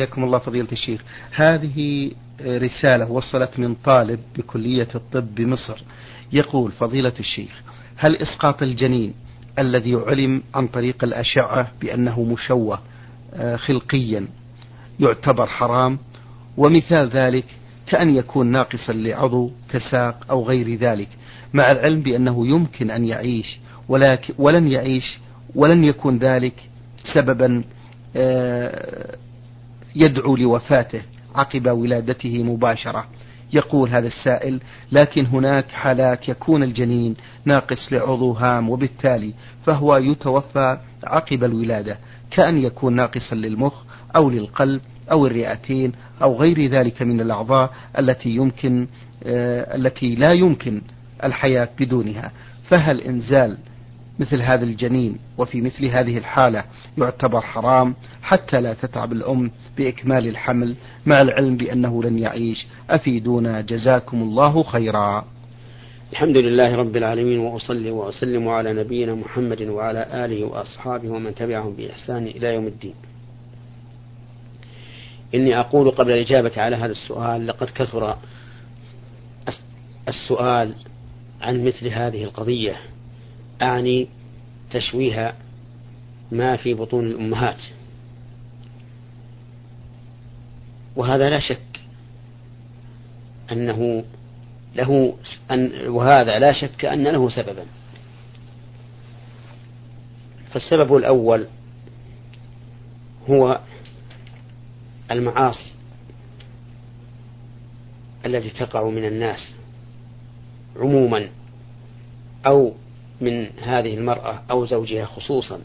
حياكم الله فضيلة الشيخ. هذه رسالة وصلت من طالب بكلية الطب بمصر. يقول فضيلة الشيخ هل إسقاط الجنين الذي علم عن طريق الأشعة بأنه مشوه آه، خلقيا يعتبر حرام؟ ومثال ذلك كأن يكون ناقصا لعضو كساق أو غير ذلك مع العلم بأنه يمكن أن يعيش ولكن ولن يعيش ولن يكون ذلك سببا آه، يدعو لوفاته عقب ولادته مباشرة. يقول هذا السائل لكن هناك حالات يكون الجنين ناقص لعضو هام وبالتالي فهو يتوفى عقب الولادة كأن يكون ناقصا للمخ أو للقلب أو الرئتين أو غير ذلك من الأعضاء التي يمكن آه التي لا يمكن الحياة بدونها. فهل إنزال مثل هذا الجنين وفي مثل هذه الحالة يعتبر حرام حتى لا تتعب الأم بإكمال الحمل مع العلم بأنه لن يعيش. أفيدونا جزاكم الله خيرا. الحمد لله رب العالمين وأصلي وأسلم على نبينا محمد وعلى آله وأصحابه ومن تبعهم بإحسان إلى يوم الدين. إني أقول قبل الإجابة على هذا السؤال لقد كثر السؤال عن مثل هذه القضية. أعني تشويه ما في بطون الأمهات. وهذا لا شك أنه له أن وهذا لا شك أن له سببا. فالسبب الأول هو المعاصي التي تقع من الناس عموما أو من هذه المرأة أو زوجها خصوصا.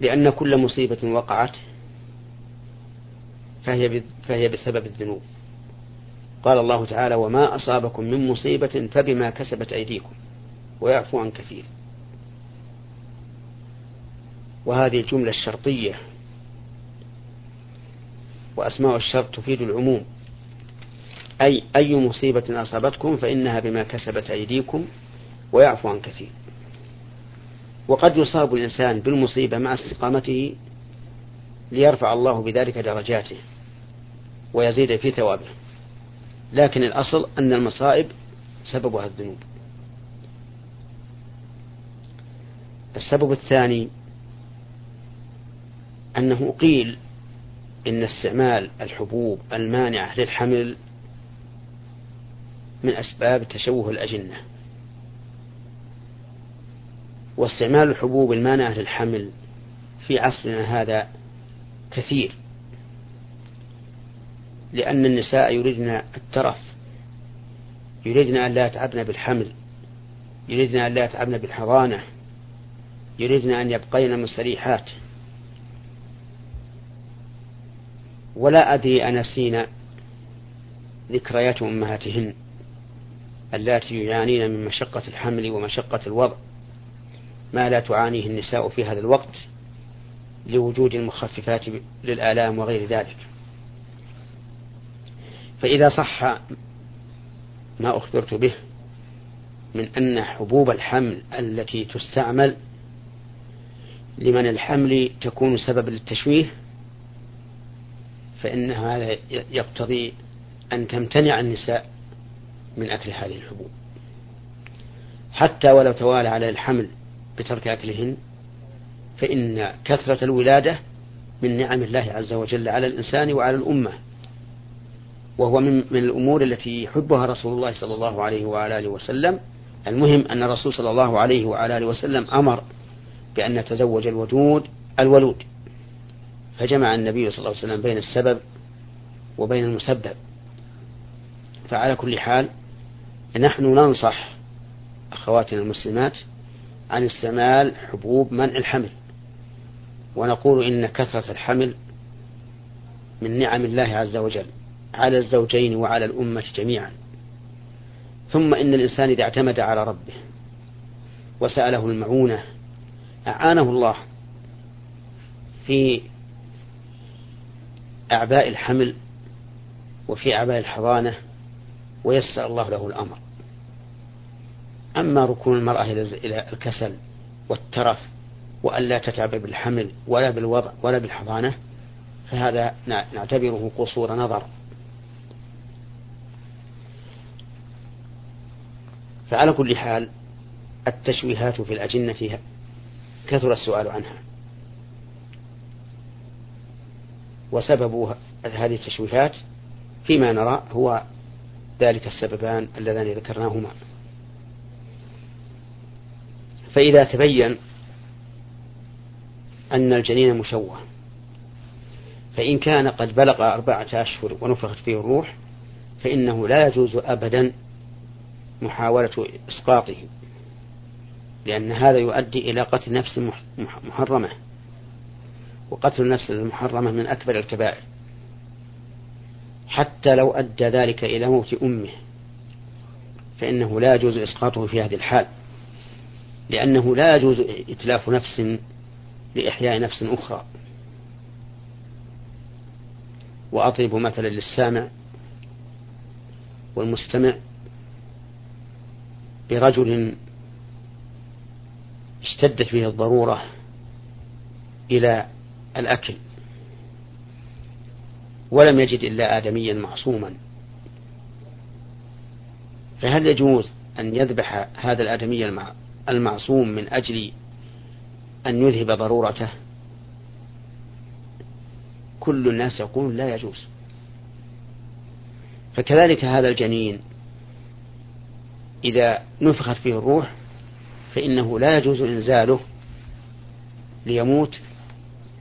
لأن كل مصيبة وقعت فهي فهي بسبب الذنوب. قال الله تعالى وما أصابكم من مصيبة فبما كسبت أيديكم. ويعفو عن كثير. وهذه الجملة الشرطية. وأسماء الشرط تفيد العموم. أي أي مصيبة أصابتكم فإنها بما كسبت أيديكم ويعفو عن كثير. وقد يصاب الإنسان بالمصيبة مع استقامته ليرفع الله بذلك درجاته ويزيد في ثوابه. لكن الأصل أن المصائب سببها الذنوب. السبب الثاني أنه قيل إن استعمال الحبوب المانعة للحمل من أسباب تشوه الأجنة. واستعمال الحبوب المانعة للحمل في عصرنا هذا كثير. لأن النساء يريدن الترف يريدن أن لا يتعبن بالحمل يريدن أن لا يتعبن بالحضانة يريدن أن يبقين مستريحات. ولا أدري أنسين ذكريات أمهاتهن. اللاتي يعانين من مشقة الحمل ومشقة الوضع. ما لا تعانيه النساء في هذا الوقت لوجود المخففات للآلام وغير ذلك. فإذا صح ما أخبرت به من أن حبوب الحمل التي تستعمل لمن الحمل تكون سبب للتشويه فإن هذا يقتضي أن تمتنع النساء من أكل هذه الحبوب. حتى ولو توالى على الحمل بترك أكلهن فإن كثرة الولادة من نعم الله عز وجل على الإنسان وعلى الأمة. وهو من, من الأمور التي يحبها رسول الله صلى الله عليه وعلى آله وسلم. المهم أن الرسول صلى الله عليه وعلى آله وسلم أمر بأن نتزوج الودود الولود. فجمع النبي صلى الله عليه وسلم بين السبب وبين المسبب. فعلى كل حال نحن ننصح أخواتنا المسلمات عن استعمال حبوب منع الحمل. ونقول إن كثرة الحمل من نعم الله عز وجل على الزوجين وعلى الأمة جميعا. ثم إن الإنسان إذا اعتمد على ربه وسأله المعونة أعانه الله في أعباء الحمل وفي أعباء الحضانة ويسر الله له الأمر. أما ركون المرأة إلى الكسل والترف وألا تتعب بالحمل ولا بالوضع ولا بالحضانة فهذا نعتبره قصور نظر. فعلى كل حال التشويهات في الأجنة كثر السؤال عنها. وسبب هذه التشويهات فيما نرى هو ذلك السببان اللذان ذكرناهما. فإذا تبين أن الجنين مشوه فإن كان قد بلغ أربعة أشهر ونفخت فيه الروح فإنه لا يجوز أبدا محاولة إسقاطه لأن هذا يؤدي إلى قتل نفس محرمة. وقتل النفس المحرمة من أكبر الكبائر. حتى لو أدى ذلك إلى موت أمه فإنه لا يجوز إسقاطه في هذه الحال لأنه لا يجوز إتلاف نفس لإحياء نفس أخرى. وأضرب مثلا للسامع والمستمع برجل اشتدت به الضرورة إلى الأكل. ولم يجد إلا آدميا معصوما. فهل يجوز أن يذبح هذا الآدمي المعصوم من أجل أن يذهب ضرورته؟ كل الناس يقول لا يجوز. فكذلك هذا الجنين إذا نفخت فيه الروح فإنه لا يجوز إنزاله ليموت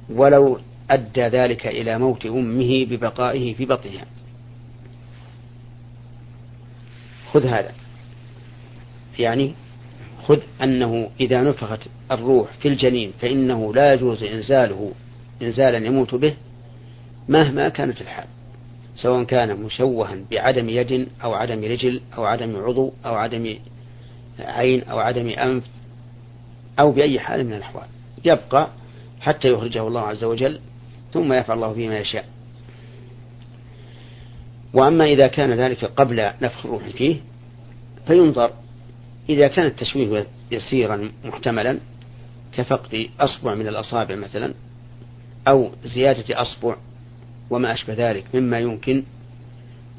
ولو أدى ذلك إلى موت أمه ببقائه في بطنها. خذ هذا. يعني خذ أنه إذا نفخت الروح في الجنين فإنه لا يجوز إنزاله إنزالا يموت به مهما كانت الحال سواء كان مشوها بعدم يد أو عدم رجل أو عدم عضو أو عدم عين أو عدم أنف أو بأي حال من الأحوال. يبقى حتى يخرجه الله عز وجل ثم يفعل الله فيما يشاء. وأما إذا كان ذلك قبل نفخ الروح فيه فينظر إذا كان التشويه يسيرا محتملا كفقد أصبع من الأصابع مثلا أو زيادة أصبع وما أشبه ذلك مما يمكن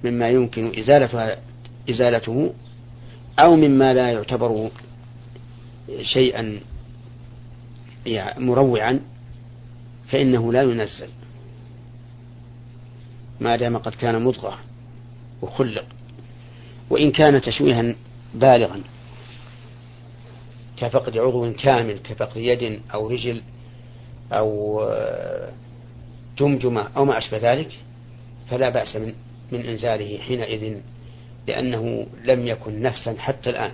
مما يمكن إزالة إزالته أو مما لا يعتبر شيئا مروعا فإنه لا ينزل. ما دام قد كان مضغة وخلق وإن كان تشويها بالغا كفقد عضو كامل كفقد يد أو رجل أو جمجمة أو ما أشبه ذلك فلا بأس من من إنزاله حينئذ لأنه لم يكن نفسا حتى الآن.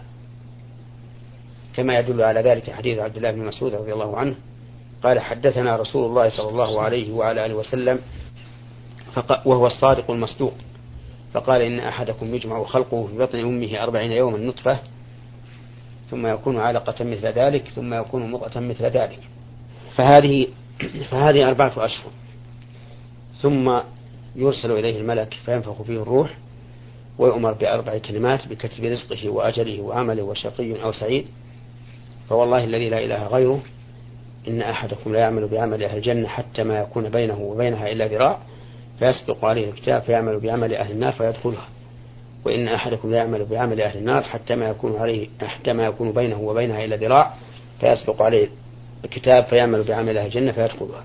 كما يدل على ذلك حديث عبد الله بن مسعود رضي الله عنه قال حدثنا رسول الله صلى الله عليه وعلى آله وسلم وهو الصادق المصدوق. فقال إن أحدكم يجمع خلقه في بطن أمه أربعين يوما نطفة ثم يكون علقة مثل ذلك ثم يكون مضغة مثل ذلك. فهذه فهذه أربعة أشهر. ثم يرسل إليه الملك فينفخ فيه الروح ويؤمر بأربع كلمات بكتب رزقه وأجله وعمله وشقي أو سعيد. فوالله الذي لا إله غيره إن أحدكم لا يعمل بعمل أهل الجنة حتى ما يكون بينه وبينها إلا ذراع فيسبق عليه الكتاب فيعمل بعمل أهل النار فيدخلها. وإن أحدكم لا يعمل بعمل أهل النار حتى ما يكون عليه حتى ما يكون بينه وبينها إلا ذراع فيسبق عليه الكتاب فيعمل بعمل أهل الجنة فيدخلها.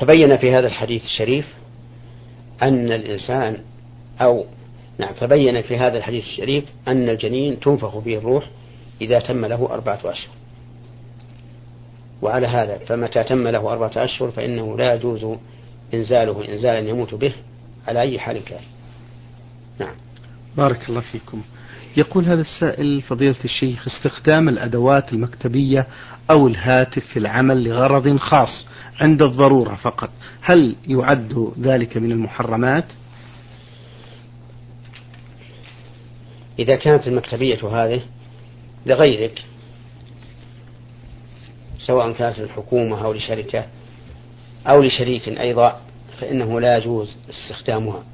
فبين في هذا الحديث الشريف أن الإنسان أو نعم فبين في هذا الحديث الشريف أن الجنين تنفخ به الروح إذا تم له أربعة أشهر. وعلى هذا فمتى تم له أربعة أشهر فإنه لا يجوز إنزاله إنزالا يموت به على أي حال كان. نعم. بارك الله فيكم. يقول هذا السائل فضيلة الشيخ استخدام الأدوات المكتبية أو الهاتف في العمل لغرض خاص عند الضرورة فقط هل يعد ذلك من المحرمات؟ إذا كانت المكتبية هذه لغيرك سواء كانت للحكومة أو لشركة أو لشريك أيضا فإنه لا يجوز استخدامها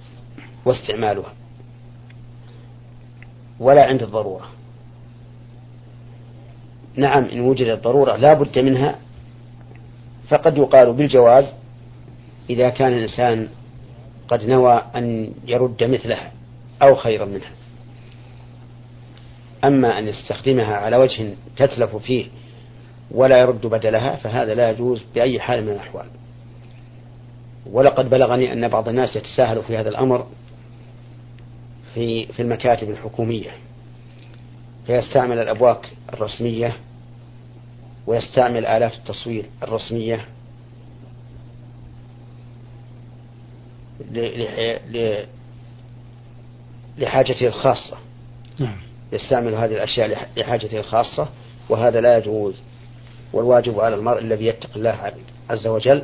واستعمالها ولا عند الضرورة. نعم إن وجدت ضرورة لا بد منها فقد يقال بالجواز إذا كان الإنسان قد نوى أن يرد مثلها أو خيرا منها. أما أن يستخدمها على وجه تتلف فيه ولا يرد بدلها فهذا لا يجوز بأي حال من الأحوال. ولقد بلغني أن بعض الناس يتساهل في هذا الأمر في في المكاتب الحكومية. فيستعمل الأبواق الرسمية ويستعمل آلات التصوير الرسمية لحاجته الخاصة. نعم. يستعمل هذه الأشياء لحاجته الخاصة وهذا لا يجوز. والواجب على المرء الذي يتقي الله عز وجل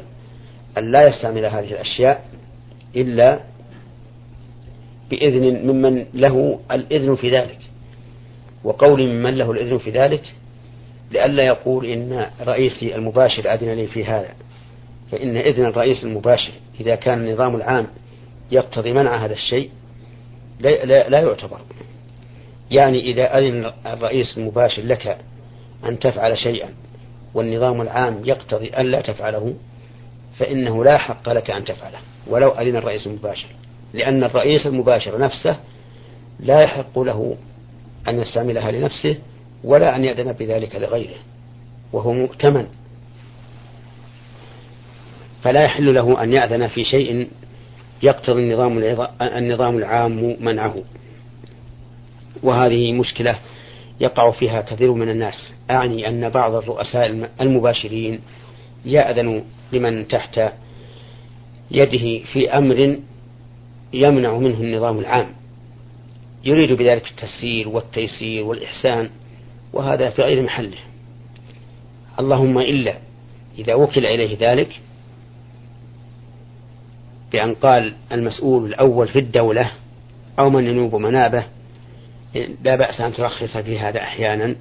أن لا يستعمل هذه الأشياء إلا بإذن ممن له الإذن في ذلك. وقول ممن له الإذن في ذلك لئلا يقول إن رئيسي المباشر أذن لي في هذا. فإن إذن الرئيس المباشر إذا كان النظام العام يقتضي منع هذا الشيء لا, لا, لا يعتبر. يعني إذا أذن الرئيس المباشر لك أن تفعل شيئا والنظام العام يقتضي أن لا تفعله فإنه لا حق لك أن تفعله ولو أذن الرئيس المباشر لأن الرئيس المباشر نفسه لا يحق له أن يستعملها لنفسه ولا أن يأذن بذلك لغيره وهو مؤتمن. فلا يحل له أن يأذن في شيء يقتضي النظام النظام العام منعه. وهذه مشكلة يقع فيها كثير من الناس. أعني أن بعض الرؤساء المباشرين يأذن لمن تحت يده في أمر يمنع منه النظام العام. يريد بذلك التسهيل والتيسير والإحسان وهذا في غير محله. اللهم إلا إذا وكل إليه ذلك بأن قال المسؤول الأول في الدولة أو من ينوب منابه لا بأس أن ترخص في هذا أحيانا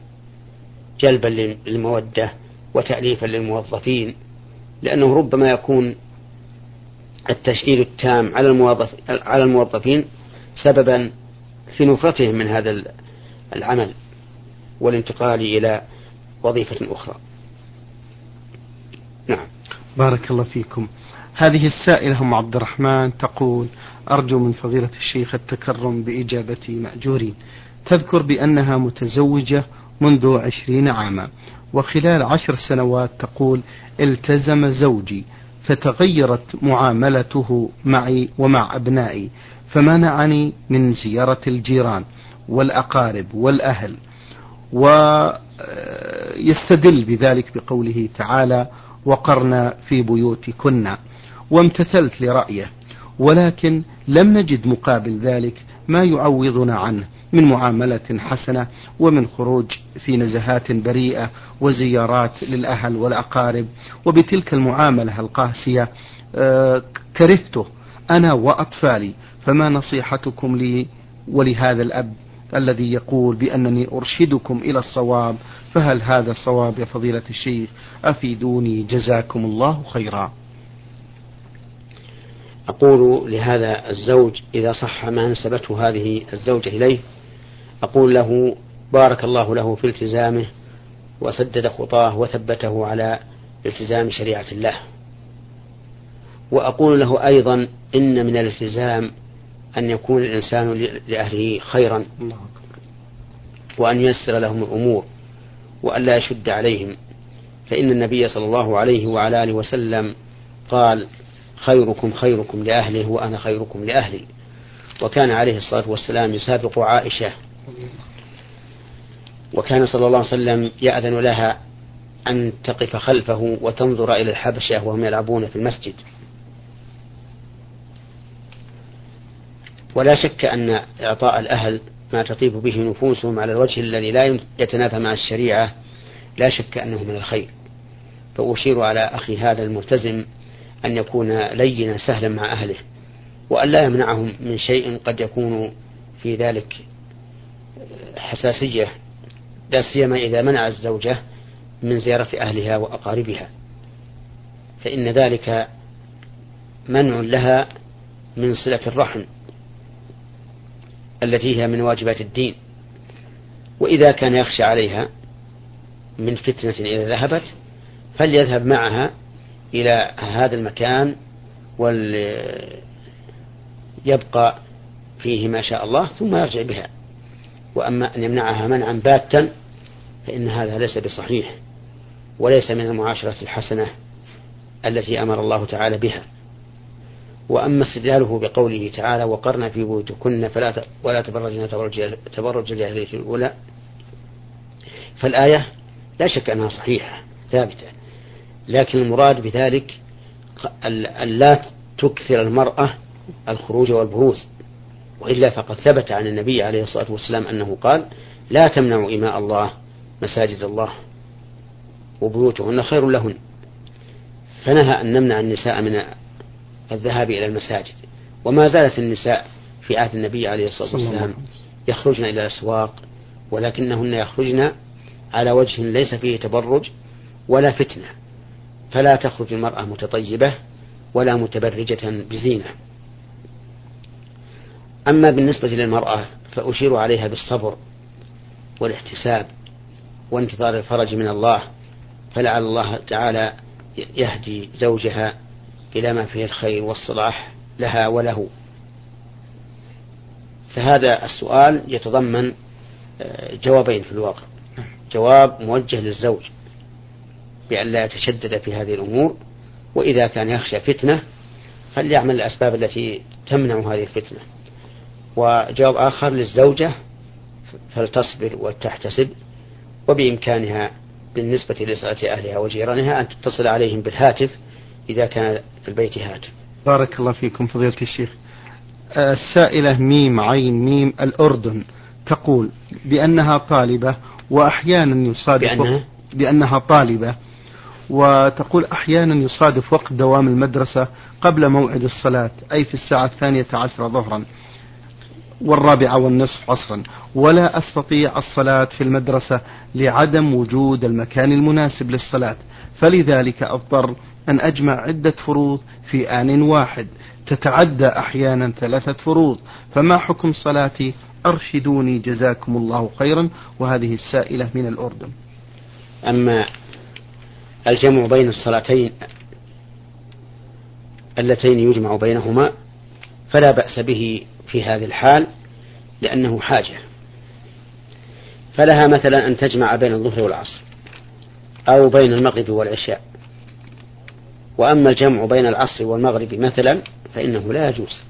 جلبا للمودة وتأليفا للموظفين لأنه ربما يكون التشديد التام على الموظف على الموظفين سببا في نفرتهم من هذا العمل والانتقال إلى وظيفة أخرى. نعم. بارك الله فيكم. هذه السائلة أم عبد الرحمن تقول أرجو من فضيلة الشيخ التكرم بإجابتي مأجورين. تذكر بأنها متزوجة منذ عشرين عاما. وخلال عشر سنوات تقول التزم زوجي فتغيرت معاملته معي ومع أبنائي فمنعني من زيارة الجيران والأقارب والأهل. ويستدل بذلك بقوله تعالى وقرن في بيوتكن وامتثلت لرأيه. ولكن لم نجد مقابل ذلك ما يعوضنا عنه من معاملة حسنة ومن خروج في نزهات بريئة وزيارات للأهل والأقارب. وبتلك المعاملة القاسية آه، كرهته أنا وأطفالي. فما نصيحتكم لي ولهذا الأب الذي يقول بأنني أرشدكم إلى الصواب؟ فهل هذا الصواب يا فضيلة الشيخ؟ أفيدوني جزاكم الله خيرا. أقول لهذا الزوج إذا صح ما نسبته هذه الزوجة إليه أقول له بارك الله له في التزامه وسدد خطاه وثبته على التزام شريعة الله. وأقول له أيضا إن من الالتزام أن يكون الإنسان لأهله خيرا وأن ييسر لهم الأمور وأن لا يشد عليهم. فإن النبي صلى الله عليه وعلى آله وسلم قال خيركم خيركم لأهله وأنا خيركم لأهلي. وكان عليه الصلاة والسلام يسابق عائشة. وكان صلى الله عليه وسلم يأذن لها أن تقف خلفه وتنظر إلى الحبشة وهم يلعبون في المسجد. ولا شك أن إعطاء الأهل ما تطيب به نفوسهم على الوجه الذي لا يتنافى مع الشريعة لا شك أنه من الخير. فأشير على أخي هذا الملتزم أن يكون لينا سهلا مع أهله وأن لا يمنعهم من شيء قد يكون في ذلك حساسية لا سيما إذا منع الزوجة من زيارة أهلها وأقاربها. فإن ذلك منع لها من صلة الرحم التي هي من واجبات الدين. وإذا كان يخشى عليها من فتنة إذا ذهبت فليذهب معها إلى هذا المكان وليبقى فيه ما شاء الله ثم يرجع بها. وأما أن يمنعها منعا باتا فإن هذا ليس بصحيح وليس من المعاشرة الحسنة التي أمر الله تعالى بها. وأما استدلاله بقوله تعالى وقرن في بيوتكن فلا ولا تبرجن تبرج الجاهلية الأولى فالآية لا شك أنها صحيحة ثابتة. لكن المراد بذلك أن لا تكثر المرأة الخروج والبروز وإلا فقد ثبت عن النبي عليه الصلاة والسلام أنه قال لا تمنعوا إماء الله مساجد الله وبيوتهن خير لهن. فنهى أن نمنع النساء من الذهاب إلى المساجد. وما زالت النساء في عهد النبي عليه الصلاة والسلام يخرجن إلى الأسواق ولكنهن يخرجن على وجه ليس فيه تبرج ولا فتنة. فلا تخرج المرأة متطيبة ولا متبرجة بزينة. أما بالنسبة للمرأة فأشير عليها بالصبر والاحتساب وانتظار الفرج من الله فلعل الله تعالى يهدي زوجها إلى ما فيه الخير والصلاح لها وله. فهذا السؤال يتضمن آه، جوابين في الواقع. جواب موجه للزوج. بأن لا يتشدد في هذه الأمور وإذا كان يخشى فتنة فليعمل الأسباب التي تمنع هذه الفتنة. وجواب آخر للزوجة فلتصبر وتحتسب وبإمكانها بالنسبة لصلاة أهلها وجيرانها أن تتصل عليهم بالهاتف إذا كان في البيت هاتف. بارك الله فيكم فضيلة الشيخ. السائلة ميم عين ميم الأردن تقول بأنها طالبة وأحيانا يصادف بأنها, بأنها طالبة وتقول أحيانا يصادف وقت دوام المدرسة قبل موعد الصلاة أي في الساعة الثانية عشر ظهرا والرابعة والنصف عصرا. ولا أستطيع الصلاة في المدرسة لعدم وجود المكان المناسب للصلاة. فلذلك أضطر أن أجمع عدة فروض في آن واحد. تتعدى أحيانا ثلاثة فروض. فما حكم صلاتي؟ أرشدوني جزاكم الله خيرا. وهذه السائلة من الأردن. أما الجمع بين الصلاتين اللتين يجمع بينهما فلا بأس به في هذه الحال لأنه حاجة. فلها مثلا أن تجمع بين الظهر والعصر أو بين المغرب والعشاء. وأما الجمع بين العصر والمغرب مثلا فإنه لا يجوز.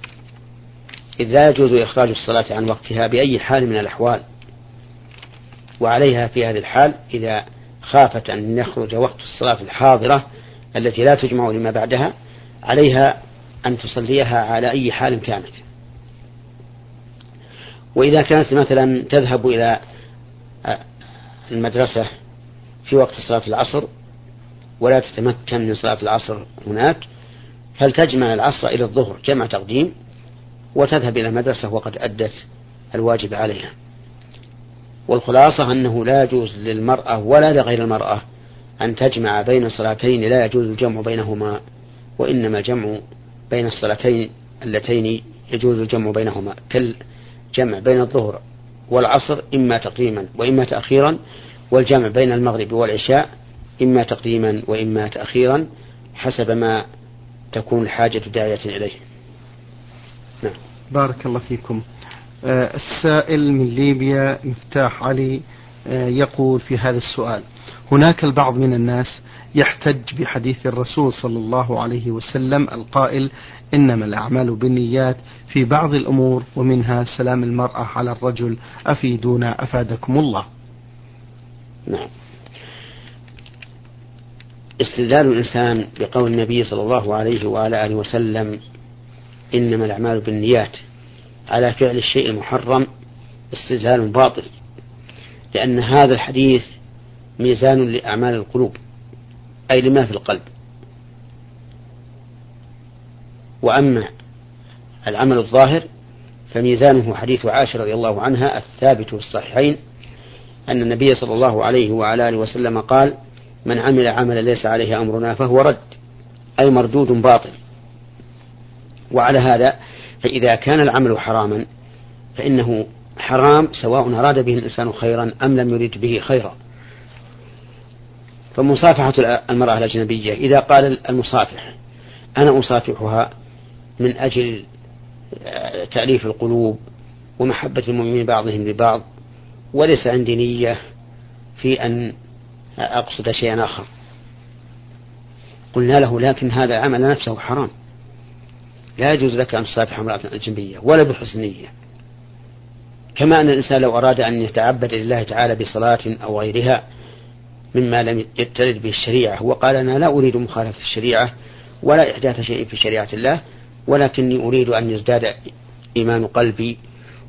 إذ لا يجوز إخراج الصلاة عن وقتها بأي حال من الأحوال. وعليها في هذه الحال إذا خافت أن يخرج وقت الصلاة الحاضرة التي لا تجمع لما بعدها عليها أن تصليها على أي حال كانت. وإذا كانت مثلا تذهب إلى المدرسة في وقت صلاة العصر ولا تتمكن من صلاة العصر هناك فلتجمع العصر إلى الظهر جمع تقديم وتذهب إلى المدرسة وقد أدت الواجب عليها. والخلاصة أنه لا يجوز للمرأة ولا لغير المرأة أن تجمع بين صلاتين لا يجوز الجمع بينهما وإنما الجمع بين الصلاتين اللتين يجوز الجمع بينهما كالجمع بين الظهر والعصر إما تقديما وإما تأخيرا والجمع بين المغرب والعشاء إما تقديما وإما تأخيرا حسب ما تكون الحاجة داعية إليه نعم. بارك الله فيكم السائل من ليبيا مفتاح علي آه يقول في هذا السؤال هناك البعض من الناس يحتج بحديث الرسول صلى الله عليه وسلم القائل إنما الأعمال بالنيات في بعض الأمور ومنها سلام المرأة على الرجل أفيدونا أفادكم الله. نعم. استدلال الإنسان بقول النبي صلى الله عليه وعلى آله وسلم إنما الأعمال بالنيات على فعل الشيء المحرم استدلال باطل لأن هذا الحديث ميزان لأعمال القلوب أي لما في القلب. وأما العمل الظاهر فميزانه حديث عائشة رضي الله عنها الثابت في الصحيحين أن النبي صلى الله عليه وعلى آله وسلم قال من عمل عملا ليس عليه أمرنا فهو رد أي مردود باطل. وعلى هذا فإذا كان العمل حراما فإنه حرام سواء أراد به الإنسان خيرا أم لم يرد به خيرا. فمصافحة المرأة الأجنبية إذا قال المصافح أنا أصافحها من أجل تأليف القلوب ومحبة المؤمنين بعضهم لبعض وليس عندي نية في أن أقصد شيئا آخر. قلنا له لكن هذا عمل نفسه حرام. لا يجوز لك أن تصافح امرأة أجنبية ولا بحسن نية. كما أن الإنسان لو أراد أن يتعبد لله تعالى بصلاة أو غيرها مما لم يترد به الشريعة وقال أنا لا أريد مخالفة الشريعة ولا إحداث شيء في شريعة الله ولكني أريد أن يزداد إيمان قلبي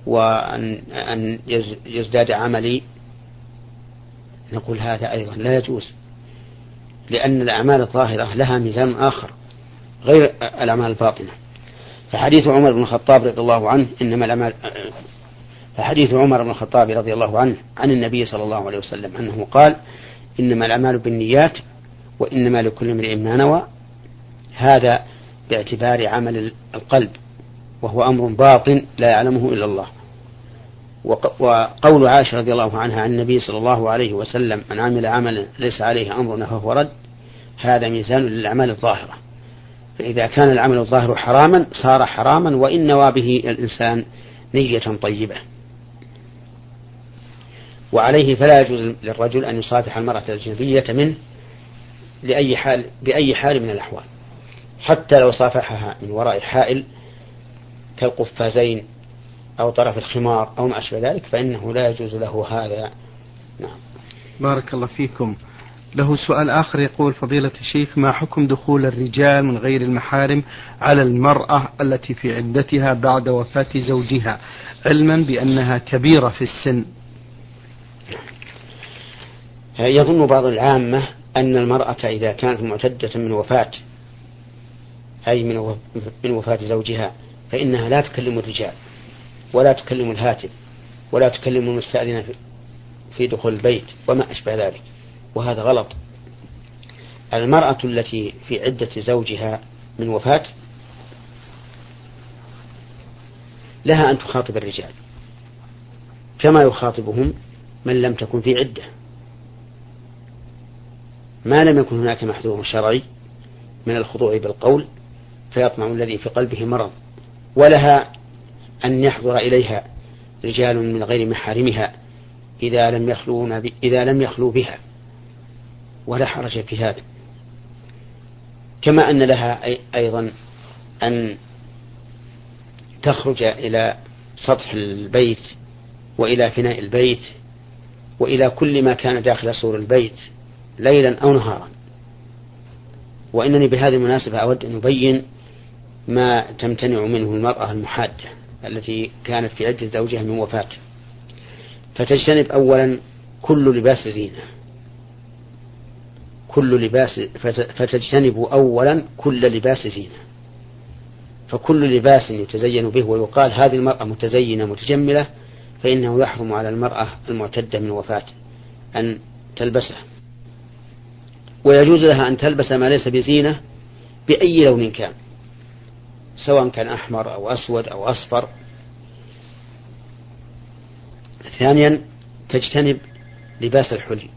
وأن أن يزداد عملي. نقول هذا أيضا لا يجوز لأن الأعمال الظاهرة لها ميزان آخر غير الأعمال الباطنة. فحديث عمر بن الخطاب رضي الله عنه إنما الأعمال فحديث عمر بن الخطاب رضي الله عنه عن النبي صلى الله عليه وسلم أنه قال إنما الأعمال بالنيات وإنما لكل امرئ ما نوى. هذا باعتبار عمل القلب وهو أمر باطن لا يعلمه إلا الله. وقول عائشة رضي الله عنها عن النبي صلى الله عليه وسلم من عمل عملا ليس عليه أمرنا فهو رد. هذا ميزان للأعمال الظاهرة. فإذا كان العمل الظاهر حراما صار حراما وإن نوى به الإنسان نية طيبة. وعليه فلا يجوز للرجل أن يصافح المرأة الأجنبية منه لأي حال بأي حال من الأحوال. حتى لو صافحها من وراء حائل كالقفازين أو طرف الخمار أو ما أشبه ذلك فإنه لا يجوز له هذا. نعم. بارك الله فيكم. له سؤال آخر يقول فضيلة الشيخ ما حكم دخول الرجال من غير المحارم على المرأة التي في عدتها بعد وفاة زوجها علما بأنها كبيرة في السن؟ يظن بعض العامة أن المرأة إذا كانت معتدة من وفاة أي من وفاة زوجها فإنها لا تكلم الرجال ولا تكلم الهاتف ولا تكلم المستأذنة في دخول البيت وما أشبه ذلك. وهذا غلط. المرأة التي في عدة زوجها من وفاة لها أن تخاطب الرجال كما يخاطبهم من لم تكن في عدة. ما لم يكن هناك محذور شرعي من الخضوع بالقول فيطمع الذي في قلبه مرض ولها أن يحضر إليها رجال من غير محارمها إذا لم يخلون إذا لم يخلوا بها. ولا حرج في هذا. كما أن لها أيضا أن تخرج إلى سطح البيت وإلى فناء البيت وإلى كل ما كان داخل سور البيت ليلا أو نهارا. وإنني بهذه المناسبة أود أن أبين ما تمتنع منه المرأة المحادة التي كانت في عدة زوجها من وفاة فتجتنب أولا كل لباس زينة. كل لباس فتجتنب أولا كل لباس زينة. فكل لباس يتزين به ويقال هذه المرأة متزينة متجملة فإنه يحرم على المرأة المعتدة من وفاة أن تلبسه ويجوز لها أن تلبس ما ليس بزينة بأي لون كان سواء كان أحمر أو أسود أو أصفر. ثانيا تجتنب لباس الحلي.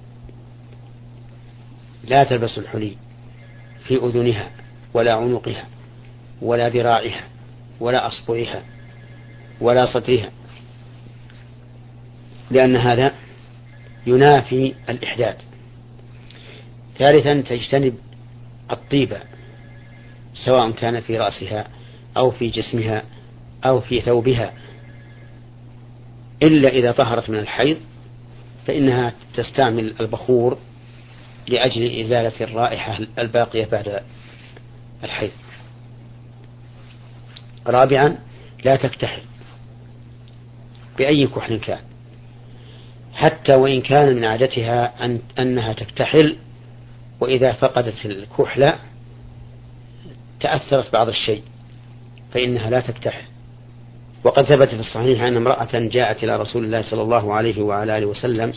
لا تلبس الحلي في أذنها ولا عنقها ولا ذراعها ولا أصبعها ولا صدرها لأن هذا ينافي الإحداد. ثالثا تجتنب الطيبة سواء كان في رأسها أو في جسمها أو في ثوبها. إلا إذا طهرت من الحيض فإنها تستعمل البخور لأجل إزالة الرائحة الباقية بعد الحيض. رابعا لا تكتحل بأي كحل كان حتى وإن كان من عادتها أن أنها تكتحل وإذا فقدت الكحل تأثرت بعض الشيء فإنها لا تكتحل. وقد ثبت في الصحيح أن امرأة جاءت إلى رسول الله صلى الله عليه وعلى آله وسلم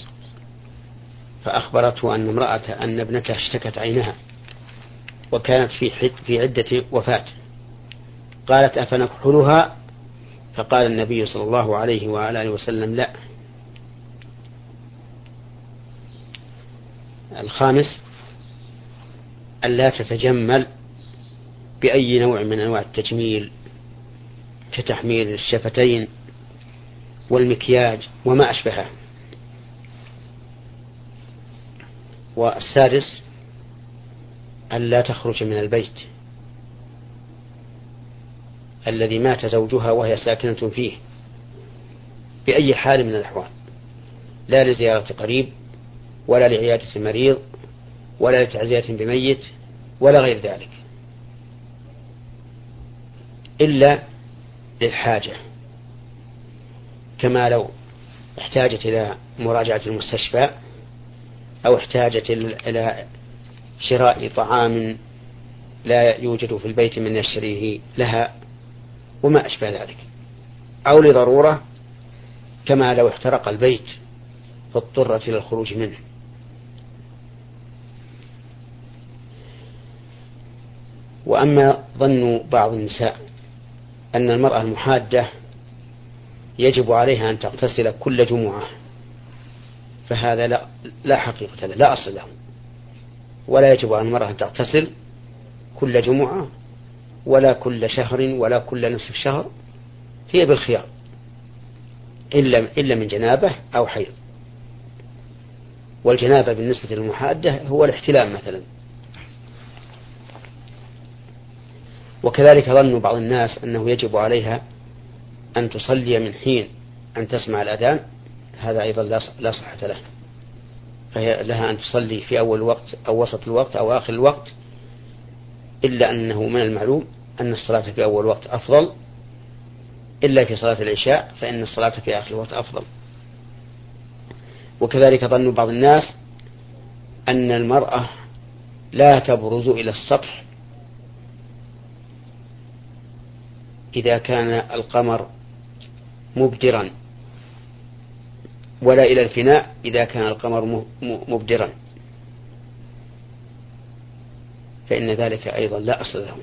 فأخبرته أن امرأة أن ابنتها اشتكت عينها وكانت في في عدة وفاة. قالت أفنكحلها؟ فقال النبي صلى الله عليه وعلى آله وسلم لا. الخامس ألا تتجمل بأي نوع من أنواع التجميل كتحميل الشفتين والمكياج وما أشبهه. والسادس ألا تخرج من البيت. الذي مات زوجها وهي ساكنة فيه. بأي حال من الأحوال. لا لزيارة قريب ولا لعيادة مريض ولا لتعزية بميت ولا غير ذلك. إلا للحاجة. كما لو احتاجت إلى مراجعة المستشفى أو احتاجت إلى شراء طعام لا يوجد في البيت من يشتريه لها وما أشبه ذلك. أو لضرورة كما لو احترق البيت فاضطرت إلى الخروج منه. وأما ظن بعض النساء أن المرأة المحادة يجب عليها أن تغتسل كل جمعة. فهذا لا, لا حقيقة له لا أصل له. ولا يجب على المرأة أن تغتسل كل جمعة ولا كل شهر ولا كل نصف شهر هي بالخيار إلا إلا من جنابة أو حيض. والجنابة بالنسبة للمحادة هو الاحتلام مثلا. وكذلك ظن بعض الناس أنه يجب عليها أن تصلي من حين أن تسمع الأذان هذا أيضا لا صحة له. فهي لها أن تصلي في أول الوقت أو وسط الوقت أو آخر الوقت إلا أنه من المعلوم أن الصلاة في أول وقت أفضل إلا في صلاة العشاء فإن الصلاة في آخر الوقت أفضل. وكذلك ظن بعض الناس أن المرأة لا تبرز إلى السطح إذا كان القمر مبدرا. ولا إلى الفناء إذا كان القمر مبدرا. فإن ذلك أيضا لا أصل له.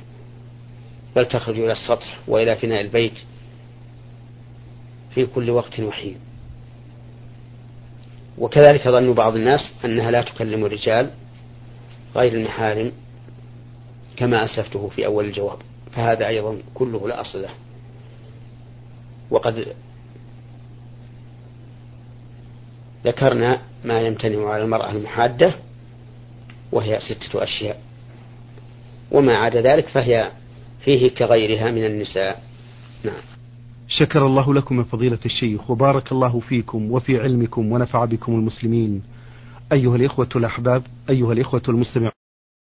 بل تخرج إلى السطح وإلى فناء البيت في كل وقت وحين. وكذلك ظن بعض الناس أنها لا تكلم الرجال غير المحارم كما أسفته في أول الجواب. فهذا أيضا كله لا أصل له. وقد ذكرنا ما يمتنع على المرأة المحادة وهي ستة أشياء. وما عدا ذلك فهي فيه كغيرها من النساء. نعم. شكر الله لكم يا فضيلة الشيخ وبارك الله فيكم وفي علمكم ونفع بكم المسلمين. أيها الإخوة الأحباب أيها الإخوة المستمعون.